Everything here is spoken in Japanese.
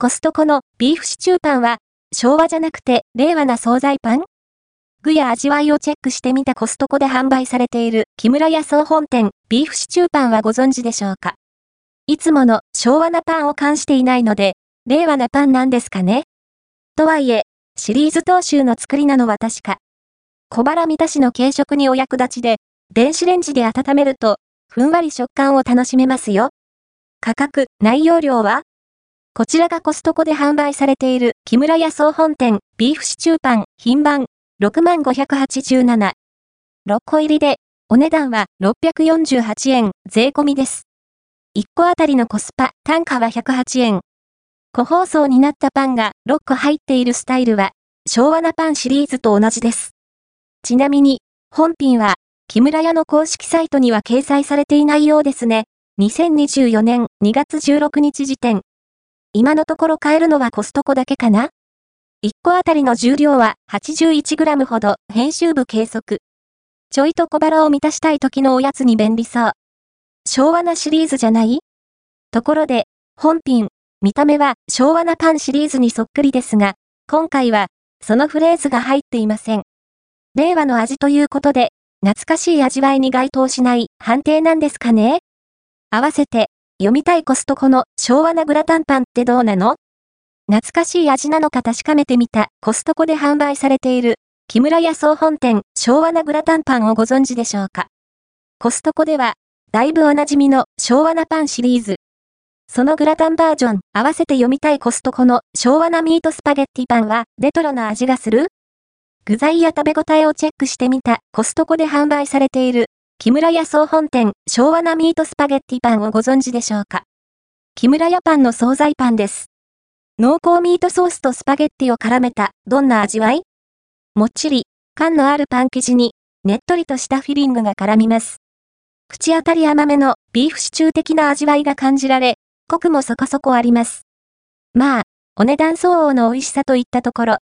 コストコのビーフシチューパンは、昭和じゃなくて令和な惣菜パン？具や味わいをチェックしてみたコストコで販売されている木村屋総本店ビーフシチューパンはご存知でしょうか？いつもの昭和なパンを冠していないので、令和なパンなんですかね？とはいえ、シリーズ踏襲の作りなのは確か。小腹満たしの軽食にお役立ちで、電子レンジで温めると、ふんわり食感を楽しめますよ。価格、内容量は？こちらがコストコで販売されている木村屋総本店ビーフシチューパン品番6587。6個入りでお値段は648円税込みです。1個あたりのコスパ単価は108円。個包装になったパンが6個入っているスタイルは昭和なパンシリーズと同じです。ちなみに本品は木村屋の公式サイトには掲載されていないようですね。2024年2月16日時点今のところ買えるのはコストコだけかな ?1 個あたりの重量は 81g ほど、編集部計測。ちょいと小腹を満たしたい時のおやつに便利そう。昭和なシリーズじゃない？ところで、本品、見た目は昭和なパンシリーズにそっくりですが、今回は、そのフレーズが入っていません。令和の味ということで、懐かしい味わいに該当しない判定なんですかね？合わせて、読みたいコストコの昭和なグラタンパンってどうなの？懐かしい味なのか確かめてみた。コストコで販売されている。木村屋総本店昭和なグラタンパンをご存知でしょうか？コストコではだいぶおなじみの昭和なパンシリーズ。そのグラタンバージョン合わせて読みたいコストコの昭和なミートスパゲッティパンはレトロな味がする？具材や食べ応えをチェックしてみた。コストコで販売されている。木村屋総本店昭和なミートスパゲッティパンをご存知でしょうか？木村屋パンの惣菜パンです。濃厚ミートソースとスパゲッティを絡めたどんな味わい？もっちり、感のあるパン生地にねっとりとしたフィリングが絡みます。口当たり甘めのビーフシチュー的な味わいが感じられ、コクもそこそこあります。まあ、お値段相応の美味しさといったところ。